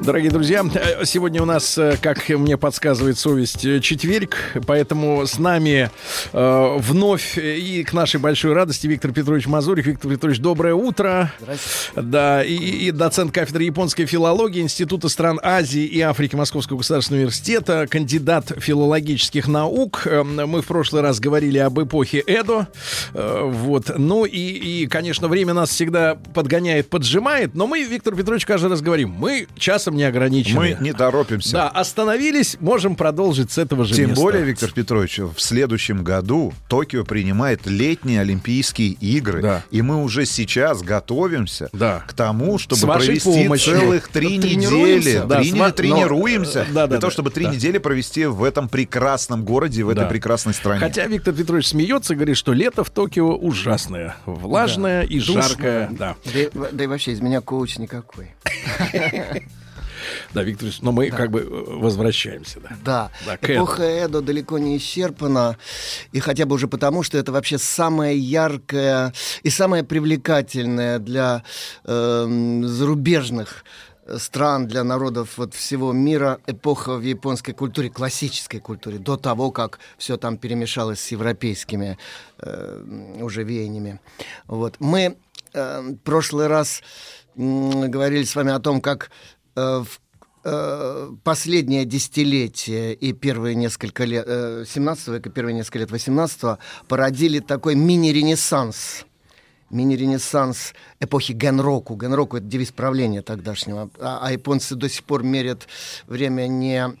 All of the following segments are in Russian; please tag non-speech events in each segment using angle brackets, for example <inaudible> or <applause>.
Дорогие друзья, э, сегодня у нас, э, как мне подсказывает совесть, э, четверг, поэтому с нами э, вновь и к нашей большой радости Виктор Петрович Мазурик. Виктор Петрович, доброе утро. Здравствуйте. Да, и, и доцент кафедры японской филологии Института стран Азии и Африки Московского государственного университета, кандидат филологических наук. Мы в прошлый раз говорили об эпохе Эдо. Вот. Ну и, и, конечно, время нас всегда подгоняет, поджимает, но мы, Виктор Петрович, каждый раз говорим, мы часом не ограничены. Мы не торопимся. Да, остановились, можем продолжить с этого же Тем места. более, Виктор Петрович, в следующем году Токио принимает летние Олимпийские игры. Да. И мы уже сейчас готовимся Да. к тому, чтобы провести помощью. целых три Тренируемся. недели. Да, Три ва- но- тренируемся Да, да, для того, да, чтобы три да. недели провести в этом прекрасном городе, в этой Да. прекрасной стране. Хотя Виктор Петрович смеется и говорит, что лето в Токио ужасное. Влажное и жаркое. Да. Да, и- да и вообще из меня коуч никакой. <laughs> да, Виктор но мы как бы э, возвращаемся. Да. Да, Да, к эпоха Эдо далеко не исчерпана, и хотя бы уже потому, что это вообще самая яркая и самая привлекательная для эм, зарубежных стран, для народов вот всего мира эпоха в японской культуре, классической культуре, до того, как все там перемешалось с европейскими э, уже веяниями. Вот. Мы э, прошлый раз м, говорили с вами о том, как э, в э, последнее десятилетие и первые несколько лет э, 17 века, первые несколько лет 18 породили такой мини-ренессанс. Мини-ренессанс эпохи Генроку. Генроку — это девиз правления тогдашнего. А, а японцы до сих пор мерят время не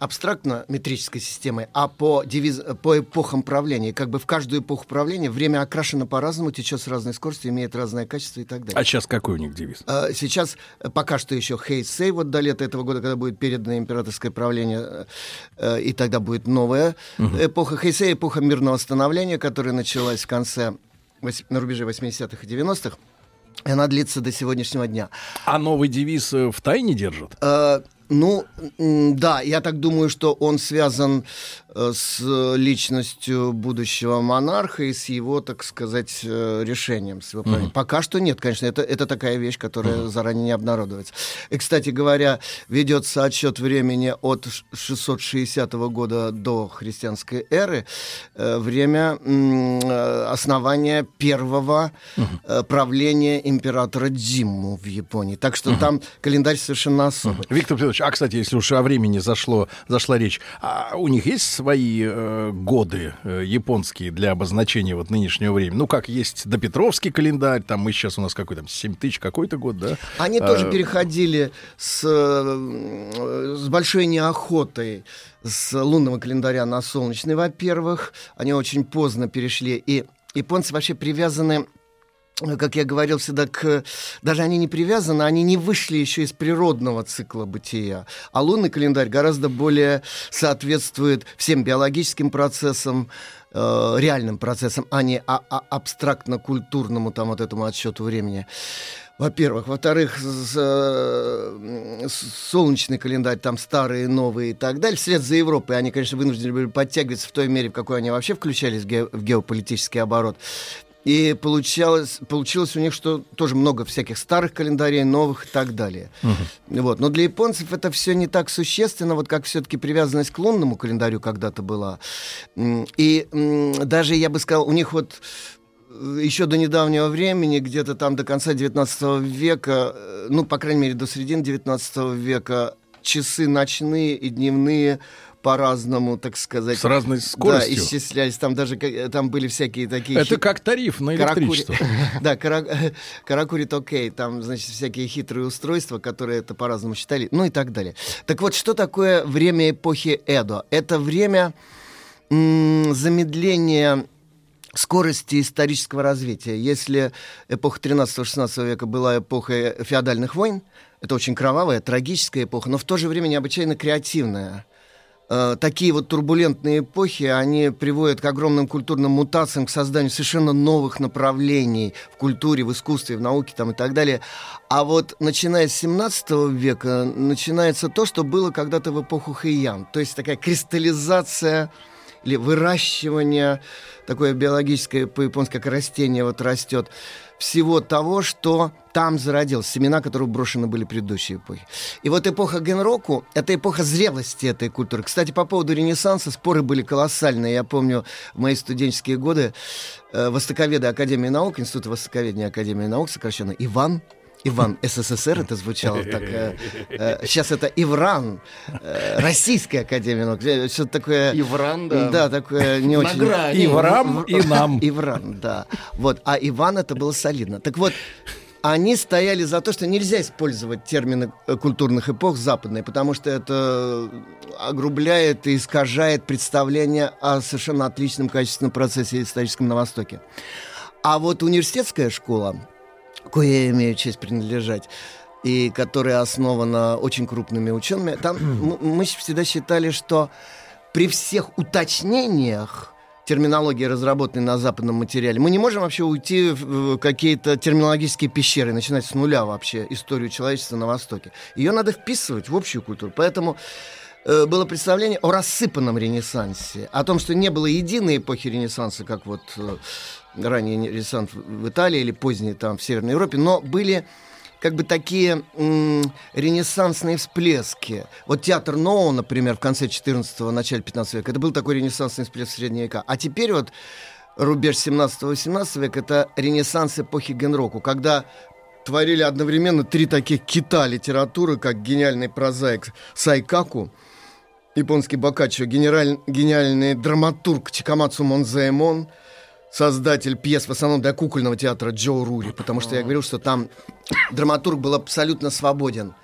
абстрактно метрической системой, а по, девиз, по эпохам правления. Как бы в каждую эпоху правления время окрашено по-разному, течет с разной скоростью, имеет разное качество и так далее. А сейчас какой у них девиз? Э, Сейчас э, пока что еще Хейсей, вот до лета этого года, когда будет передано императорское правление, э, э, и тогда будет новая эпоха Хейсей, эпоха мирного становления, которая началась в конце, на рубеже 80-х и 90-х, и она длится до сегодняшнего дня. А новый девиз в тайне держат? Ну, да, я так думаю, что он связан с э, личностью будущего монарха и с его, так сказать, э, решением. С его. Пока что нет, конечно, это, это такая вещь, которая заранее не обнародуется. И, кстати говоря, ведется отсчет времени от ш- 660 года до христианской эры, э, время основания первого э, правления императора Дзимму в Японии. Так что там календарь совершенно особый. Виктор Петрович, а, кстати, если уж о времени зашло, зашла речь, а у них есть свои э, годы э, японские для обозначения вот нынешнего времени? Ну, как есть допетровский календарь, там мы сейчас у нас какой там, 7 тысяч какой-то год, да? Они А, тоже переходили с, э, с большой неохотой с лунного календаря на солнечный, во-первых. Они очень поздно перешли. И японцы вообще привязаны э, как я говорил всегда, к... даже они не привязаны, они не вышли еще из природного цикла бытия. А лунный календарь гораздо более соответствует всем биологическим процессам, э, реальным процессам, а не а- а- абстрактно-культурному там вот этому отсчету времени. Во-первых. Во-вторых, солнечный календарь, там старые, новые и так далее. Вслед за Европой они, конечно, вынуждены были подтягиваться в той мере, в какой они вообще включались в, ге- в геополитический оборот. И получалось, получилось у них, что тоже много всяких старых календарей, новых и так далее. Вот. Но для японцев это все не так существенно, вот как все-таки привязанность к лунному календарю когда-то была. И даже, я бы сказал, у них вот еще до недавнего времени, где-то там до конца 19 века, э, ну, по крайней мере, до середины 19 века, часы ночные и дневные по-разному, так сказать. С разной Да, скоростью. исчислялись. Там даже там были всякие такие... Это хит- как тариф на электричество. <laughs> Да, кара- <laughs> каракури окей, там, значит, всякие хитрые устройства, которые это по-разному считали, ну и так далее. Так вот, что такое время эпохи Эдо? Это время замедления скорости исторического развития. Если эпоха 13-16 века была эпохой феодальных войн, это очень кровавая, трагическая эпоха, но в то же время необычайно креативная э, такие вот турбулентные эпохи, они приводят к огромным культурным мутациям, к созданию совершенно новых направлений в культуре, в искусстве, в науке там, и так далее. А вот начиная с 17 века начинается то, что было когда-то в эпоху Хэйян. То есть такая кристаллизация или выращивание, такое биологическое по-японски, как растение вот растет, всего того, что там зародилось, семена, которые брошены были в предыдущие эпохи. И вот эпоха Генроку — это эпоха зрелости этой культуры. Кстати, по поводу Ренессанса споры были колоссальные. Я помню в мои студенческие годы э, востоковеды Академии наук, Института востоковедения Академии наук, сокращенно Иван, Иван СССР это звучало так. Э, э, сейчас это Ивран, э, Российская Академия наук. Э, Что-то такое... Ивран, да. Да, такое не На очень... грани. И врам, и нам. Ивран, да. Вот. А Иван это было солидно. Так вот, они стояли за то, что нельзя использовать термины э, культурных эпох западные, потому что это огрубляет и искажает представление о совершенно отличном качественном процессе историческом на Востоке. А вот университетская школа, кое я имею честь принадлежать, и которая основана очень крупными учеными, там мы всегда считали, что при всех уточнениях терминологии, разработанной на западном материале, мы не можем вообще уйти в какие-то терминологические пещеры, начинать с нуля вообще историю человечества на Востоке. Ее надо вписывать в общую культуру. Поэтому было представление о рассыпанном Ренессансе, о том, что не было единой эпохи Ренессанса, как вот э, ранее Ренессанс в Италии или поздний там в Северной Европе, но были как бы такие м, ренессансные всплески. Вот театр Ноу, например, в конце 14-го, начале 15 века, это был такой ренессансный всплеск в средние века. А теперь вот рубеж 17-18 века, это ренессанс эпохи Генроку, когда творили одновременно три таких кита литературы, как гениальный прозаик Сайкаку, японский Боккаччо, генераль- гениальный драматург Чикамацу Монзаэмон, создатель пьес в основном для кукольного театра Джо Рури, потому что я говорил, что там драматург был абсолютно свободен.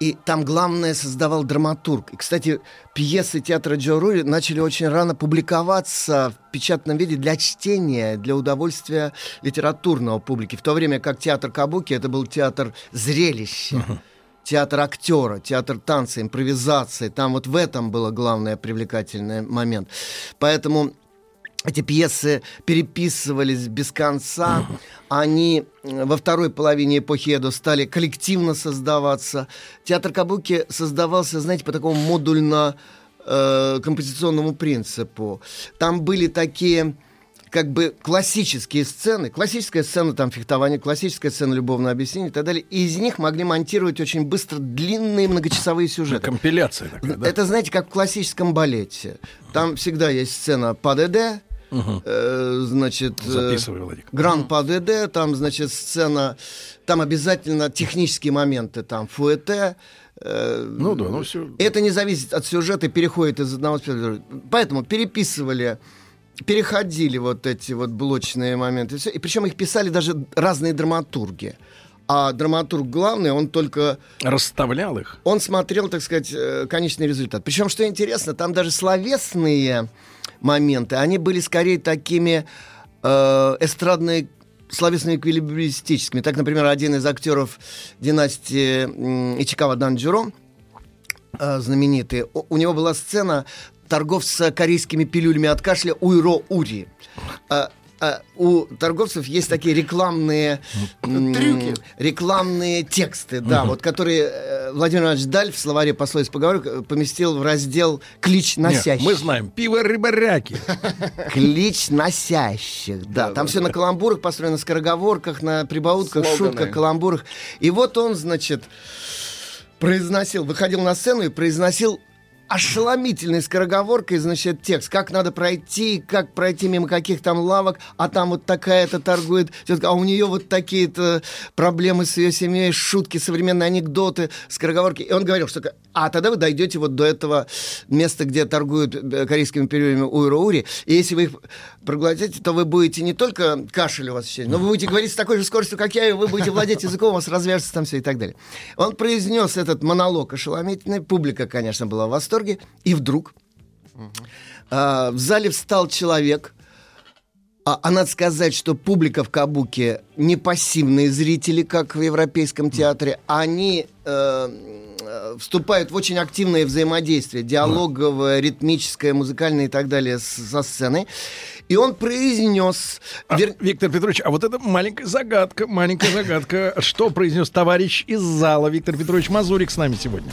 И там главное создавал драматург. И, кстати, пьесы театра Джо Рури начали очень рано публиковаться в печатном виде для чтения, для удовольствия литературного публики. В то время как театр Кабуки это был театр зрелища. Театр актера, театр танца, импровизации. Там вот в этом было главное привлекательный момент. Поэтому эти пьесы переписывались без конца. Они э, во второй половине эпохи Эдо стали коллективно создаваться. Театр Кабуки создавался, знаете, по такому модульно э, композиционному принципу. Там были такие как бы классические сцены, классическая сцена там фехтования, классическая сцена любовного объяснения и так далее, и из них могли монтировать очень быстро длинные многочасовые сюжеты. Компиляция такая, да? Это, знаете, как в классическом балете. Там всегда есть сцена по ДД, э, значит... э, Записывай, Владик. Гран по ДД, там, значит, сцена... Там обязательно технические моменты, там, фуэте. э, Ну да, ну все. это не зависит от сюжета, переходит из одного спектакля. Поэтому переписывали, переходили вот эти вот блочные моменты. И, причем их писали даже разные драматурги. А драматург главный, он только Расставлял их. он смотрел, так сказать, э, конечный результат. Причем, что интересно, там даже словесные моменты, они были скорее такими э, эстрадные словесно эквилибристическими. Так, например, один из актеров династии Ичикава Данджуро, э, знаменитый, у него была сцена торговца корейскими пилюлями от кашля Уйро Ури. А, а, у торговцев есть такие рекламные Трюки. рекламные тексты, да, вот которые э, Владимир Иванович Даль в словаре пословиц поговорок поместил в раздел «Клич Нет, носящих». мы знаем. Пиво рыбаряки. Клич носящих, да. Там все на каламбурах построено, на скороговорках, на прибаутках, Слоганы. шутках, каламбурах. И вот он, значит, произносил, выходил на сцену и произносил ошеломительной скороговоркой, значит, текст. Как надо пройти, как пройти мимо каких там лавок, а там вот такая-то торгует тетка, а у нее вот такие-то проблемы с ее семьей, шутки, современные анекдоты, скороговорки. И он говорил, что а тогда вы дойдете вот до этого места, где торгуют э, корейскими перьями уйро-ури, и если вы их проглотите, то вы будете не только кашель у вас ощущать, но вы будете говорить с такой же скоростью, как я, и вы будете владеть языком, у вас развяжется там все и так далее. Он произнес этот монолог ошеломительный, публика, конечно, была в восторге, и вдруг а, в зале встал человек, а, а надо сказать, что публика в Кабуке не пассивные зрители, как в Европейском театре. Они э, э, вступают в очень активное взаимодействие, диалоговое, ритмическое, музыкальное и так далее с, со сценой. И он произнес... А, вер- Виктор Петрович, а вот это маленькая загадка, маленькая загадка. Что произнес товарищ из зала Виктор Петрович Мазурик с нами сегодня?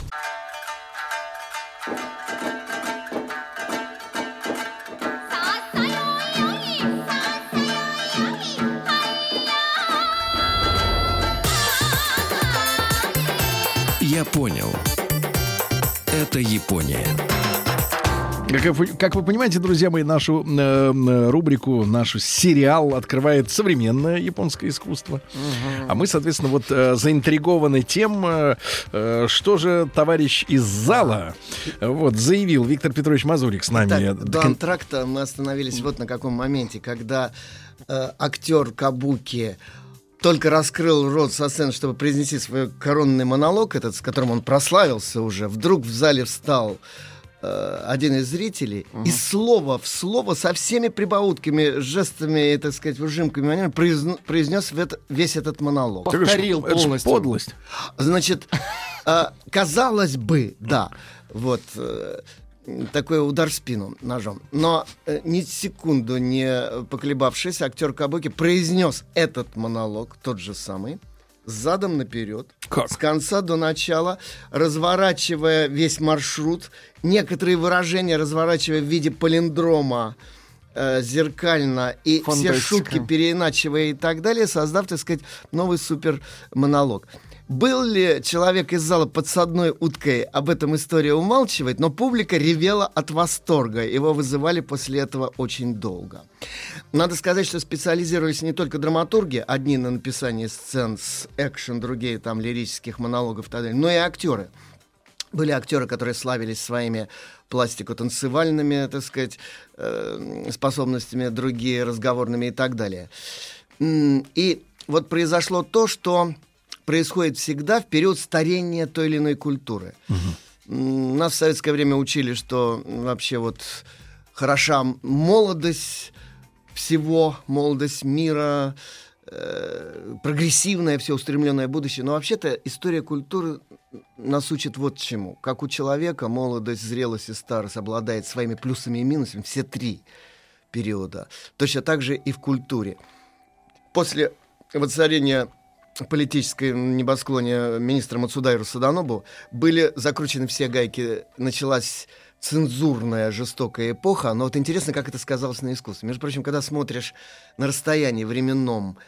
Я понял. Это Япония. Как вы, как вы понимаете, друзья мои, нашу э, э, рубрику, наш сериал открывает современное японское искусство. А мы, соответственно, вот э, заинтригованы тем, э, э, что же товарищ из зала э, вот заявил Виктор Петрович Мазурик с нами. Так, до антракта мы остановились вот на каком моменте, когда э, актер Кабуки только раскрыл рот со сцены, чтобы произнести свой коронный монолог, этот, с которым он прославился уже, вдруг в зале встал э, один из зрителей и слово в слово со всеми прибаутками, жестами, так сказать, ужимками манерами произн- произнес это- весь этот монолог. Это повторил это полностью. подлость. Значит, э, казалось бы, да, вот э, такой удар в спину ножом. Но э, ни секунду не поколебавшись, актер Кабуки произнес этот монолог, тот же самый, задом наперед, Как? с конца до начала, разворачивая весь маршрут, некоторые выражения разворачивая в виде палиндрома, э, зеркально и все Фантастика. шутки переиначивая и так далее, создав, так сказать, новый супер монолог. Был ли человек из зала подсадной уткой, об этом история умалчивает, но публика ревела от восторга. Его вызывали после этого очень долго. Надо сказать, что специализировались не только драматурги, одни на написании сцен с экшен, другие там лирических монологов и так далее, но и актеры. Были актеры, которые славились своими пластико-танцевальными, так сказать, э, способностями, другие разговорными и так далее. И вот произошло то, что происходит всегда в период старения той или иной культуры. М, Нас в советское время учили, что вообще вот хороша молодость всего, молодость мира, э, прогрессивное, все устремленное будущее. Но вообще-то история культуры нас учит вот чему. Как у человека молодость, зрелость и старость обладает своими плюсами и минусами, все три периода. Точно так же и в культуре. После воцарения политической небосклоне министра Мацудайру Саданобу были закручены все гайки, началась цензурная жестокая эпоха, но вот интересно, как это сказалось на искусстве. Между прочим, когда смотришь на расстоянии временном,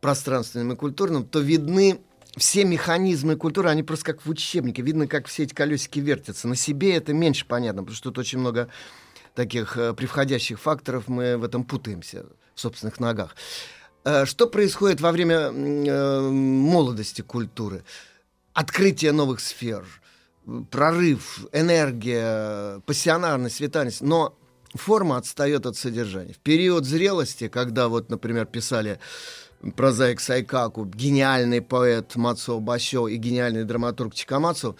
пространственном и культурном, то видны все механизмы культуры, они просто как в учебнике. Видно, как все эти колесики вертятся. На себе это меньше понятно, потому что тут очень много таких э, превходящих факторов, мы в этом путаемся в собственных ногах. Э, Что происходит во время э, молодости культуры? Открытие новых сфер, прорыв, энергия, пассионарность, витальность. Но форма отстает от содержания. В период зрелости, когда вот, например, писали прозаик Сайкаку, гениальный поэт Мацо Басё и гениальный драматург Чикамацу,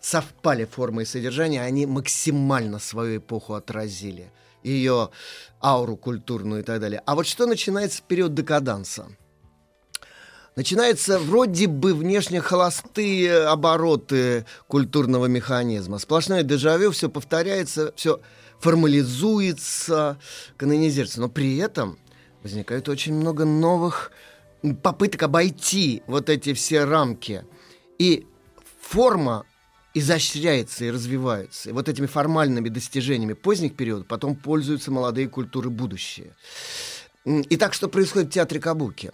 совпали форма и содержание, они максимально свою эпоху отразили. Ее ауру культурную и так далее. А вот что начинается в период декаданса? Начинаются вроде бы внешне холостые обороты культурного механизма. Сплошное дежавю, все повторяется, все формализуется, канонизируется. Но при этом возникает очень много новых попыток обойти вот эти все рамки. И форма изощряется и развивается. И вот этими формальными достижениями поздних периодов потом пользуются молодые культуры будущее. М, Итак, что происходит в театре Кабуки?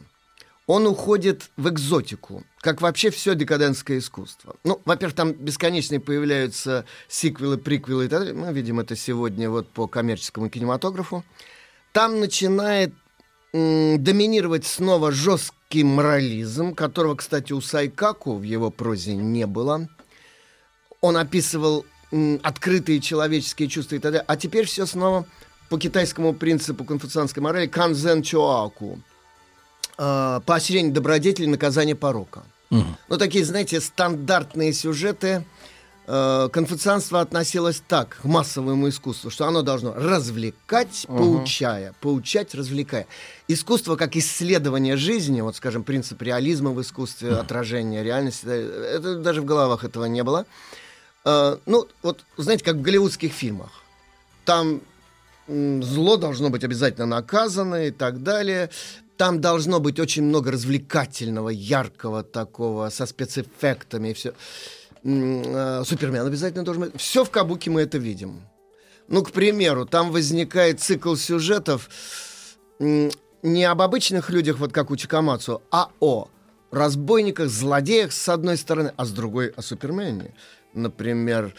Он уходит в экзотику, как вообще все декадентское искусство. Ну, во-первых, там бесконечные появляются сиквелы, приквелы и так далее. Мы видим это сегодня вот по коммерческому кинематографу. Там начинает доминировать снова жесткий морализм, которого, кстати, у Сайкаку в его прозе не было. Он описывал м, открытые человеческие чувства и так далее. А теперь все снова по китайскому принципу конфуцианской морали канзен чоаку. Э, поощрение добродетели, наказание порока. Ну, такие, знаете, стандартные сюжеты, э, конфуцианство относилось так к массовому искусству, что оно должно развлекать, поучая, поучать, развлекая. Искусство как исследование жизни, вот, скажем, принцип реализма в искусстве, отражение реальности, это даже в головах этого не было. Э, ну, вот, знаете, как в голливудских фильмах. Там зло должно быть обязательно наказано и так далее. Там должно быть очень много развлекательного, яркого такого, со спецэффектами и все. Э, Супермен обязательно должен быть. Все в Кабуке мы это видим. Ну, к примеру, там возникает цикл сюжетов не об обычных людях, вот как у Чикамацу, а о разбойниках, злодеях с одной стороны, а с другой о Супермене. Например,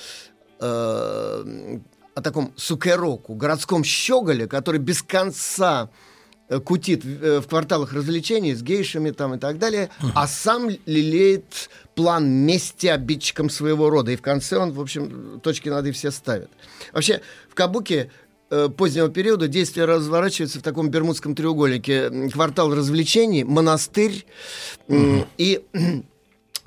э, о таком сукероку, городском щеголе, который без конца э, кутит в э, в кварталах развлечений с гейшами там и так далее, а сам лелеет план мести обидчикам своего рода. И в конце он, в общем, точки над «и» все ставит. Вообще, в Кабуке э, позднего периода действие разворачивается в таком бермудском треугольнике. Квартал развлечений, монастырь м, и <clears throat>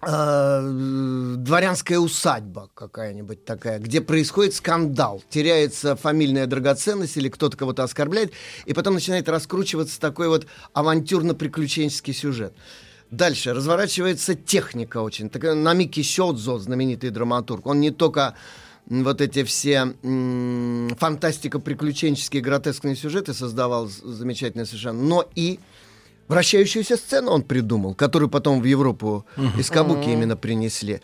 дворянская усадьба какая-нибудь такая, где происходит скандал, теряется фамильная драгоценность или кто-то кого-то оскорбляет, и потом начинает раскручиваться такой вот авантюрно-приключенческий сюжет. Дальше разворачивается техника очень. Так, Намики Сёдзо, знаменитый драматург, он не только вот эти все фантастико-приключенческие гротескные сюжеты создавал з- замечательно совершенно, но и вращающуюся сцену он придумал, которую потом в Европу из Кабуки именно принесли.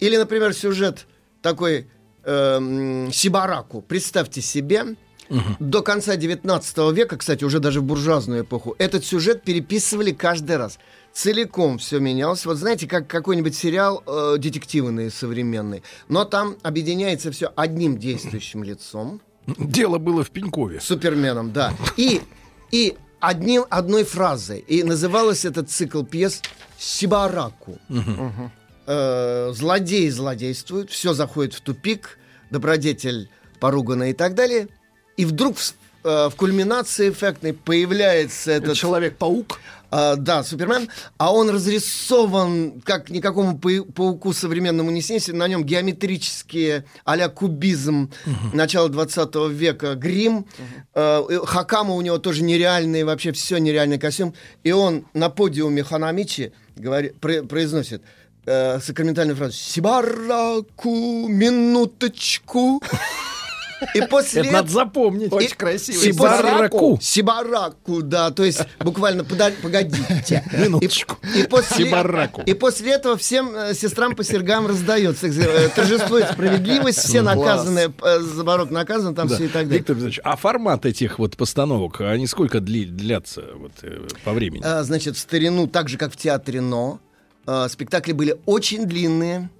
Или, например, сюжет такой эм, Сибараку. Представьте себе, до конца 19 века, кстати, уже даже в буржуазную эпоху, этот сюжет переписывали каждый раз. Целиком все менялось. Вот знаете, как какой-нибудь сериал э, детективный современный. Но там объединяется все одним действующим лицом. Дело было в Пенькове. Суперменом, да. И, и одним, одной фразой. И называлась этот цикл пьес «Сибараку». Э, злодеи злодействуют, все заходит в тупик, добродетель поругана и так далее. И вдруг э, в кульминации эффектной появляется этот... Человек-паук. А, да, Супермен, а он разрисован, как никакому пау- пауку современному не снится, на нем геометрические а-ля кубизм начала 20 века, грим, Э, и Хакама у него тоже нереальный, вообще все нереальный костюм, и он на подиуме Ханамичи говорит, про- произносит э, сакраментальную фразу. «Сибараку, минуточку». <laughs> И после Это надо запомнить. Очень красиво. И Сибараку. Сибараку, да, то есть буквально погодите. <laughs> Минуточку. И, и после, Сибараку. и после этого всем э, сестрам по сергам раздается. э, Торжествует справедливость, все наказаны, э, за барок наказан, там Да. все и так далее. Виктор Петрович, а формат этих вот постановок, они сколько дли- длятся вот, э, по времени? А, Значит, в старину, так же, как в театре «Но», э, спектакли были очень длинные,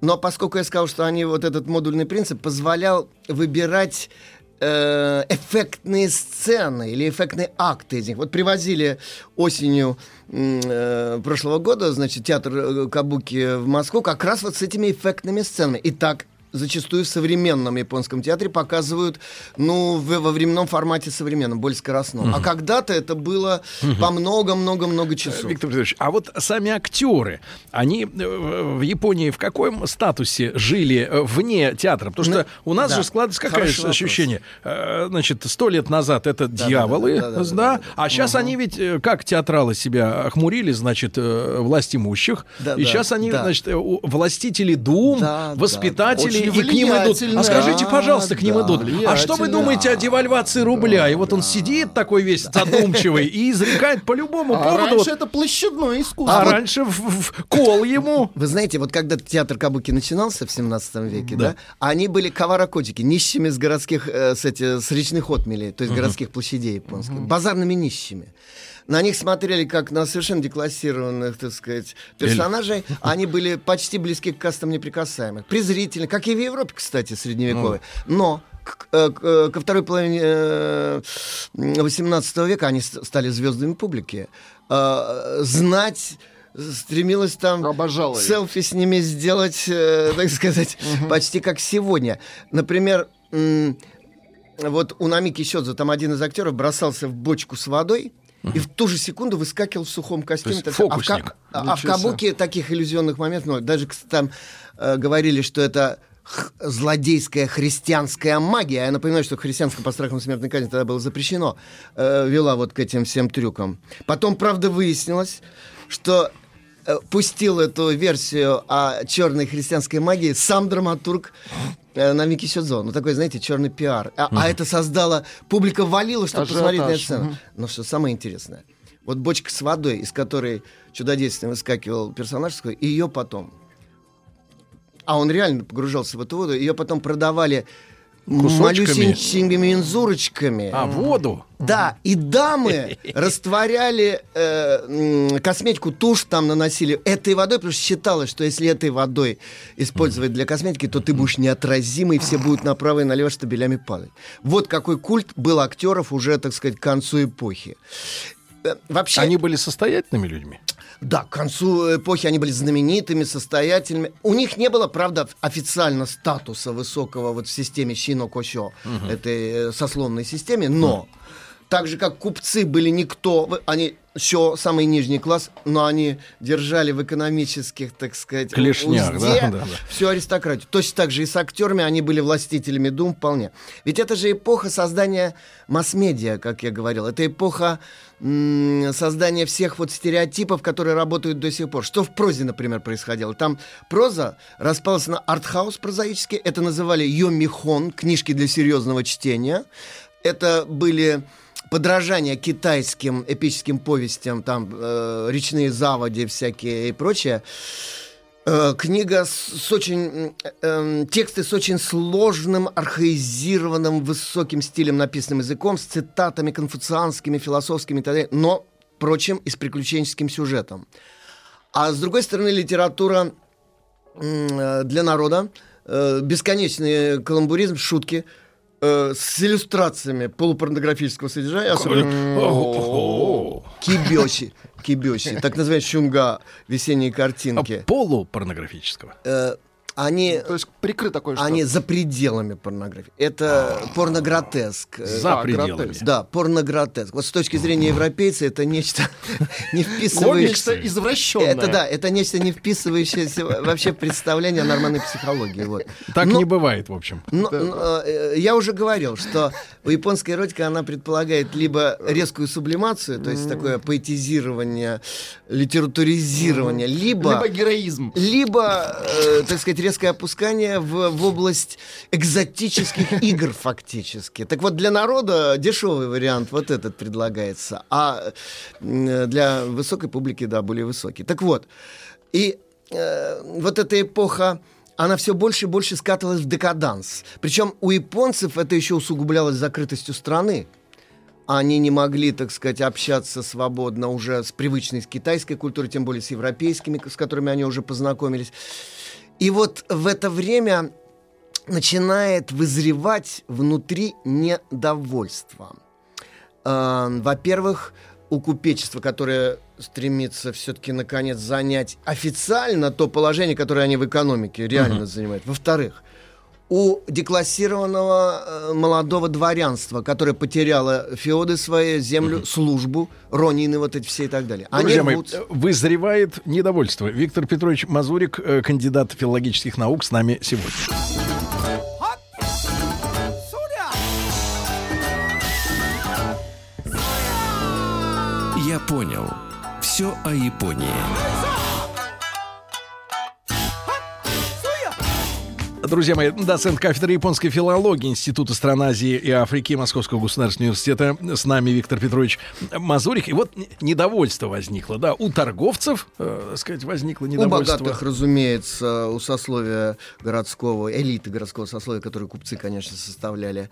но поскольку я сказал, что они, вот этот модульный принцип позволял выбирать э, эффектные сцены или эффектные акты из них. Вот привозили осенью э, прошлого года, значит, театр э, Кабуки в Москву как раз вот с этими эффектными сценами. И так зачастую в современном японском театре показывают, ну, в- во временном формате современном, более скоростном. А когда-то это было по много-много-много часов. Виктор Петрович, а вот сами актеры, они э, в Японии в каком статусе жили э, вне театра? Потому что у нас да. же складывается какое ощущение. Э, Значит, сто лет назад это дьяволы, да, да, да, да, да, да. а сейчас они ведь, э, как театралы себя охмурили, значит, э, власть имущих, Да, и да, сейчас они, да. значит, э, властители дум, Да, да, воспитатели, Очень и к ним идут. А скажите, пожалуйста, к ним да, идут. А что вы думаете о девальвации рубля? И вот он сидит такой весь задумчивый и изрекает по любому А поводу. раньше это площадное искусство. а раньше в, в- кол ему. Вы знаете, вот когда театр Кабуки начинался в 17 веке, да, они были каваракотики, нищими с городских, э, с, эти, с речных отмелей, то есть городских площадей японских, базарными нищими. На них смотрели как на совершенно деклассированных, так сказать, персонажей. Они были почти близки к кастам неприкасаемых. Презрительны, как и в Европе, кстати, средневековой. Но э, э, ко второй половине э, 18 века они стали звездами публики. Э, Знать стремилась там Обожала их. селфи с ними сделать, э, так сказать, почти как сегодня. Например, вот у Намики Сёдзу там один из актеров бросался в бочку с водой и в ту же секунду выскакивал в сухом костюме. есть Так сказать. фокусник. А в, ка- а в Кабуке таких иллюзионных моментов много. Даже там э, говорили, что это х- злодейская христианская магия. Я напоминаю, что христианское по страхам смертной казни тогда было запрещено. э, вела вот к этим всем трюкам. Потом, правда, выяснилось, что э, пустил эту версию о черной христианской магии сам драматург э, Намики Сюдзо. Ну, такой, знаете, черный пиар. А, а это создало... Публика валила, чтобы Ажиотаж. посмотреть на эту сцену. Но что самое интересное, вот бочка с водой, из которой чудодейственно выскакивал персонаж, ее потом... А он реально погружался в эту воду, ее потом продавали Кусочками? малюсенькими мензурочками. А, воду? Да, и дамы <laughs> растворяли э, косметику, тушь там наносили этой водой, потому что считалось, что если этой водой использовать для косметики, то ты будешь неотразимый, все будут направо и налево штабелями падать. Вот какой культ был актеров уже, так сказать, к концу эпохи. Э, Вообще, Они были состоятельными людьми? Да, к концу эпохи они были знаменитыми, состоятельными. У них не было, правда, официально статуса высокого вот в системе Шино-Косё, этой э, сословной системе, но так же, как купцы были никто, они все самый нижний класс, но они держали в экономических, так сказать, Клешнях, узде да, <laughs> да, да. всю аристократию. Точно так же и с актерами они были властителями дум вполне. Ведь это же эпоха создания масс-медиа, как я говорил. Это эпоха создания всех вот стереотипов, которые работают до сих пор. Что в прозе, например, происходило? Там проза распалась на артхаус прозаический. Это называли йомихон, книжки для серьезного чтения. Это были подражания китайским эпическим повестям, там э, речные заводи всякие и прочее. Э, Книга с, очень... м, эм, тексты с очень сложным, архаизированным, высоким стилем, написанным языком, с цитатами конфуцианскими, философскими и так далее, но, впрочем, и с приключенческим сюжетом. А с другой стороны, литература э, для народа, э, бесконечный каламбуризм, шутки, э, с иллюстрациями полупорнографического содержания, особенно кибёси, кибёси, так называемые шунга, весенние картинки. а полупорнографического. Они, То есть прикрыто кое-что. они за пределами порнографии. Это порногротеск. Э, За а, пределами. Да, порногротеск. Вот с точки зрения европейца это нечто <laughs> не Нечто вписывающееся... извращенное. Это да, это нечто не вписывающееся вообще представление о нормальной психологии. Вот. Так не бывает, в общем. э, я уже говорил, что у японской эротики она предполагает либо резкую сублимацию, то есть такое поэтизирование, литературизирование, либо Либо героизм. либо, э, так сказать, резкое опускание в, в область экзотических <laughs> игр фактически. Так вот, для народа дешевый вариант вот этот предлагается, а для высокой публики, да, более высокий. Так вот, и э, вот эта эпоха она все больше и больше скатывалась в декаданс. Причем у японцев это еще усугублялось закрытостью страны. Они не могли, так сказать, общаться свободно уже с привычной с китайской культурой, тем более с европейскими, с которыми они уже познакомились. И вот в это время начинает вызревать внутри недовольство. Э, Во-первых, у купечества, которое стремится все-таки наконец занять официально то положение, которое они в экономике реально занимают. Во-вторых, у деклассированного э, молодого дворянства, которое потеряло феоды свои, землю, службу, ронины вот эти все и так далее. Они Друзья мои, рвутся. э, вызревает недовольство. Виктор Петрович Мазурик, э, кандидат филологических наук, с нами сегодня. Я понял. Все о Японии. Друзья мои, доцент кафедры японской филологии Института стран Азии и Африки Московского государственного университета. С нами Виктор Петрович Мазурик. И вот недовольство возникло, да, у торговцев, э, сказать, возникло У недовольство. богатых, разумеется, у сословия городского, элиты городского сословия, которые купцы, конечно, составляли,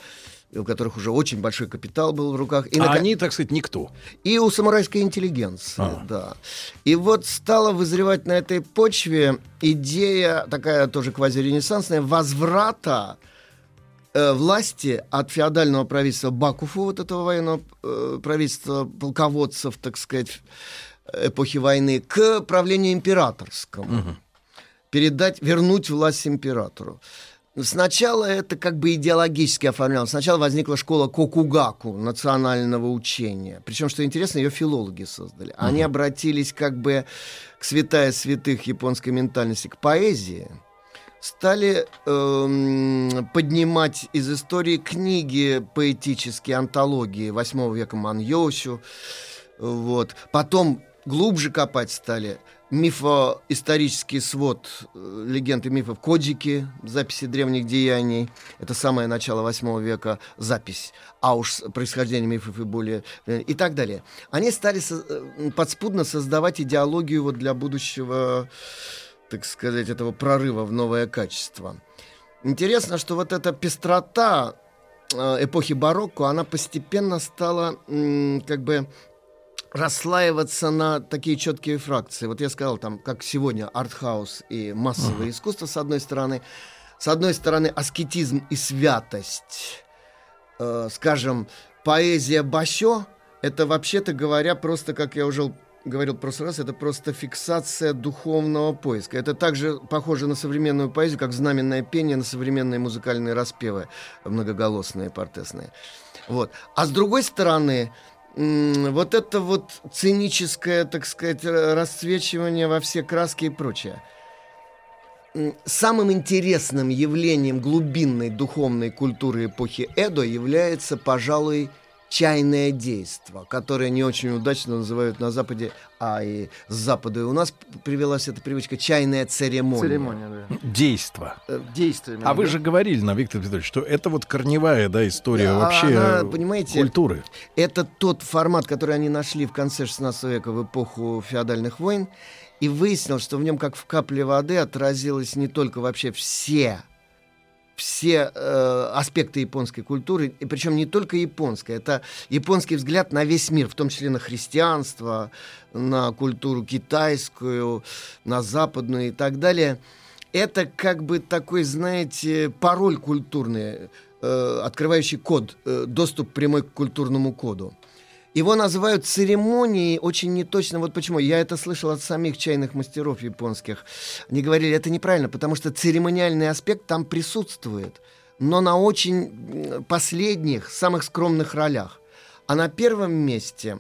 у которых уже очень большой капитал был в руках. И, а нако- они, так сказать, никто. и у самурайской интеллигенции, А. да. И вот стала вызревать на этой почве идея, такая тоже квазиренессансная, возврата э, власти от феодального правительства Бакуфу, вот этого военного э, правительства полководцев, так сказать, эпохи войны, к правлению императорскому. Передать, вернуть власть императору. Сначала это как бы идеологически оформлялось. Сначала возникла школа Кокугаку, национального учения. Причем, что интересно, ее филологи создали. Они обратились как бы к святая святых японской ментальности, к поэзии. Стали эм, поднимать из истории книги поэтические, антологии 8 века Маньосю. Вот. Потом глубже копать стали мифоисторический свод э, легенд и мифов Коджики, записи древних деяний. Это самое начало 8 века запись. А уж происхождение мифов и более... Э, и так далее. Они стали со- э, подспудно создавать идеологию вот для будущего, так сказать, этого прорыва в новое качество. Интересно, что вот эта пестрота эпохи барокко, она постепенно стала как бы расслаиваться на такие четкие фракции. Вот я сказал, там, как сегодня артхаус и массовое искусство, с одной стороны. С одной стороны, аскетизм и святость. Э, скажем, поэзия Басё, это вообще-то говоря, просто, как я уже говорил в прошлый раз, это просто фиксация духовного поиска. Это также похоже на современную поэзию, как знаменное пение на современные музыкальные распевы, многоголосные, портесные. Вот. А с другой стороны, вот это вот циническое, так сказать, расцвечивание во все краски и прочее. Самым интересным явлением глубинной духовной культуры эпохи Эдо является, пожалуй, чайное действо, которое не очень удачно называют на Западе, а и с Запада и у нас привелась эта привычка чайная церемония. Церемония, да. Действо. Действие. А вы же говорили, на Виктор Петрович, что это вот корневая да, история Да, вообще она, э, понимаете, культуры. Это тот формат, который они нашли в конце 16 века в эпоху феодальных войн, и выяснил, что в нем, как в капле воды, отразилось не только вообще все все э, аспекты японской культуры, и причем не только японской, это японский взгляд на весь мир, в том числе на христианство, на культуру китайскую, на западную и так далее. Это как бы такой, знаете, пароль культурный, э, открывающий код, э, доступ прямой к культурному коду. Его называют церемонией очень неточно. Вот почему. Я это слышал от самих чайных мастеров японских. Они говорили, это неправильно, потому что церемониальный аспект там присутствует, но на очень последних, самых скромных ролях. А на первом месте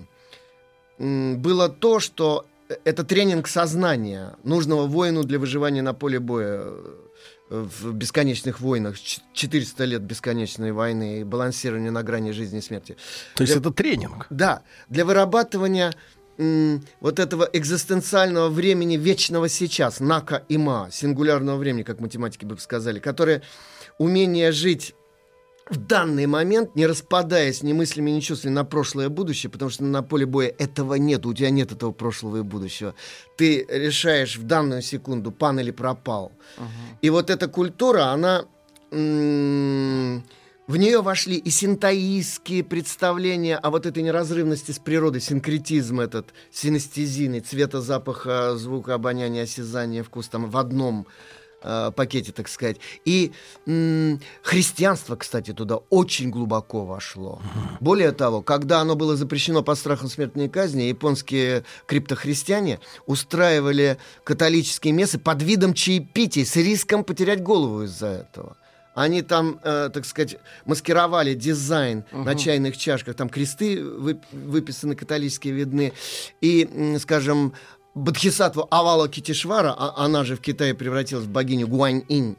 было то, что это тренинг сознания, нужного воину для выживания на поле боя э, в бесконечных войнах, Ч- 400 лет бесконечной войны и балансирования на грани жизни и смерти. То есть Для- это тренинг. Да, для вырабатывания м, вот этого экзистенциального времени вечного сейчас, нака и ма, сингулярного времени, как математики бы сказали, которое умение жить в данный момент, не распадаясь ни мыслями, ни чувствами на прошлое и будущее, потому что на поле боя этого нет, у тебя нет этого прошлого и будущего. Ты решаешь в данную секунду, пан или пропал. И вот эта культура, она... м, в нее вошли и синтаистские представления о вот этой неразрывности с природой, синкретизм этот, синестезийный, цвета, запаха, звука, обоняния, осязания, вкус там в одном э, пакете, так сказать. И м, христианство, кстати, туда очень глубоко вошло. Более того, когда оно было запрещено под страхом смертной казни, японские криптохристиане устраивали католические мессы под видом чаепитий с риском потерять голову из-за этого. Они там, э, так сказать, маскировали дизайн на чайных чашках. Там кресты вып- выписаны католические видны. И, скажем, Бодхисаттва Авала Китишвара, а- она же в Китае превратилась в богиню Гуань-инь,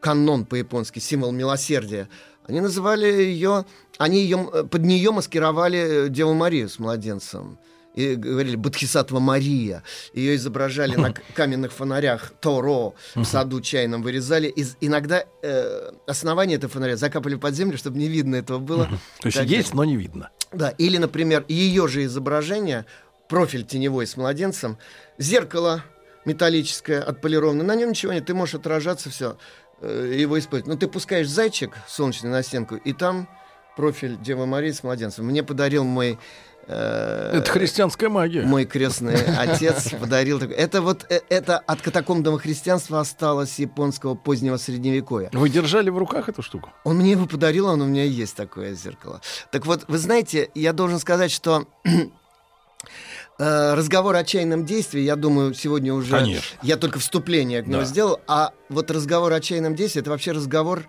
канон по-японски, символ милосердия. Они называли ее, они ее, м, под нее маскировали э, Деву Марию с младенцем. И говорили Бодхисаттва Мария. Ее изображали на каменных фонарях Торо в саду чайном, вырезали. Из, иногда э, основание этого фонаря закапали под землю, чтобы не видно этого было. То есть Так есть, но не видно. да, или, например, ее же изображение, профиль теневой с младенцем, зеркало металлическое, отполированное, на нем ничего нет, ты можешь отражаться, все, его использовать. Но ты пускаешь зайчик солнечный на стенку, и там профиль Девы Марии с младенцем. Мне подарил мой... э, Это христианская магия. мой крестный <laughs> отец подарил. Это вот э, это от катакомбного христианства осталось японского позднего средневековья. Вы держали в руках эту штуку? Он мне его подарил, он у меня есть такое зеркало. Так вот, вы знаете, я должен сказать, что Э, разговор о чайном действии, я думаю, сегодня уже... Конечно. Я только вступление к нему Да. сделал, а вот разговор о чайном действии, это вообще разговор,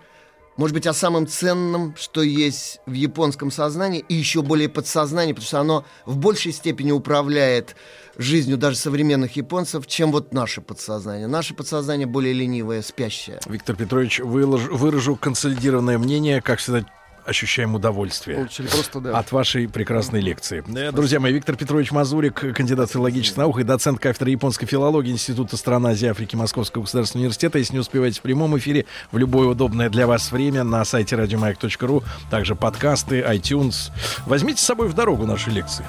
может быть, о самом ценном, что есть в японском сознании, и еще более подсознании, потому что оно в большей степени управляет жизнью даже современных японцев, чем вот наше подсознание. Наше подсознание более ленивое, спящее. Виктор Петрович, вылож- выражу консолидированное мнение, как всегда, ощущаем удовольствие. Получили просто, да. От вашей прекрасной лекции. Э, Друзья мои, Виктор Петрович Мазурик, кандидат филологических наук и доцент кафедры японской филологии Института стран Азии и Африки Московского государственного университета. Если не успеваете в прямом эфире, в любое удобное для вас время на сайте радиомаяк.ру, также подкасты, iTunes. Возьмите с собой в дорогу наши лекции.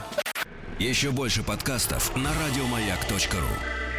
Еще больше подкастов на радиомаяк.ру.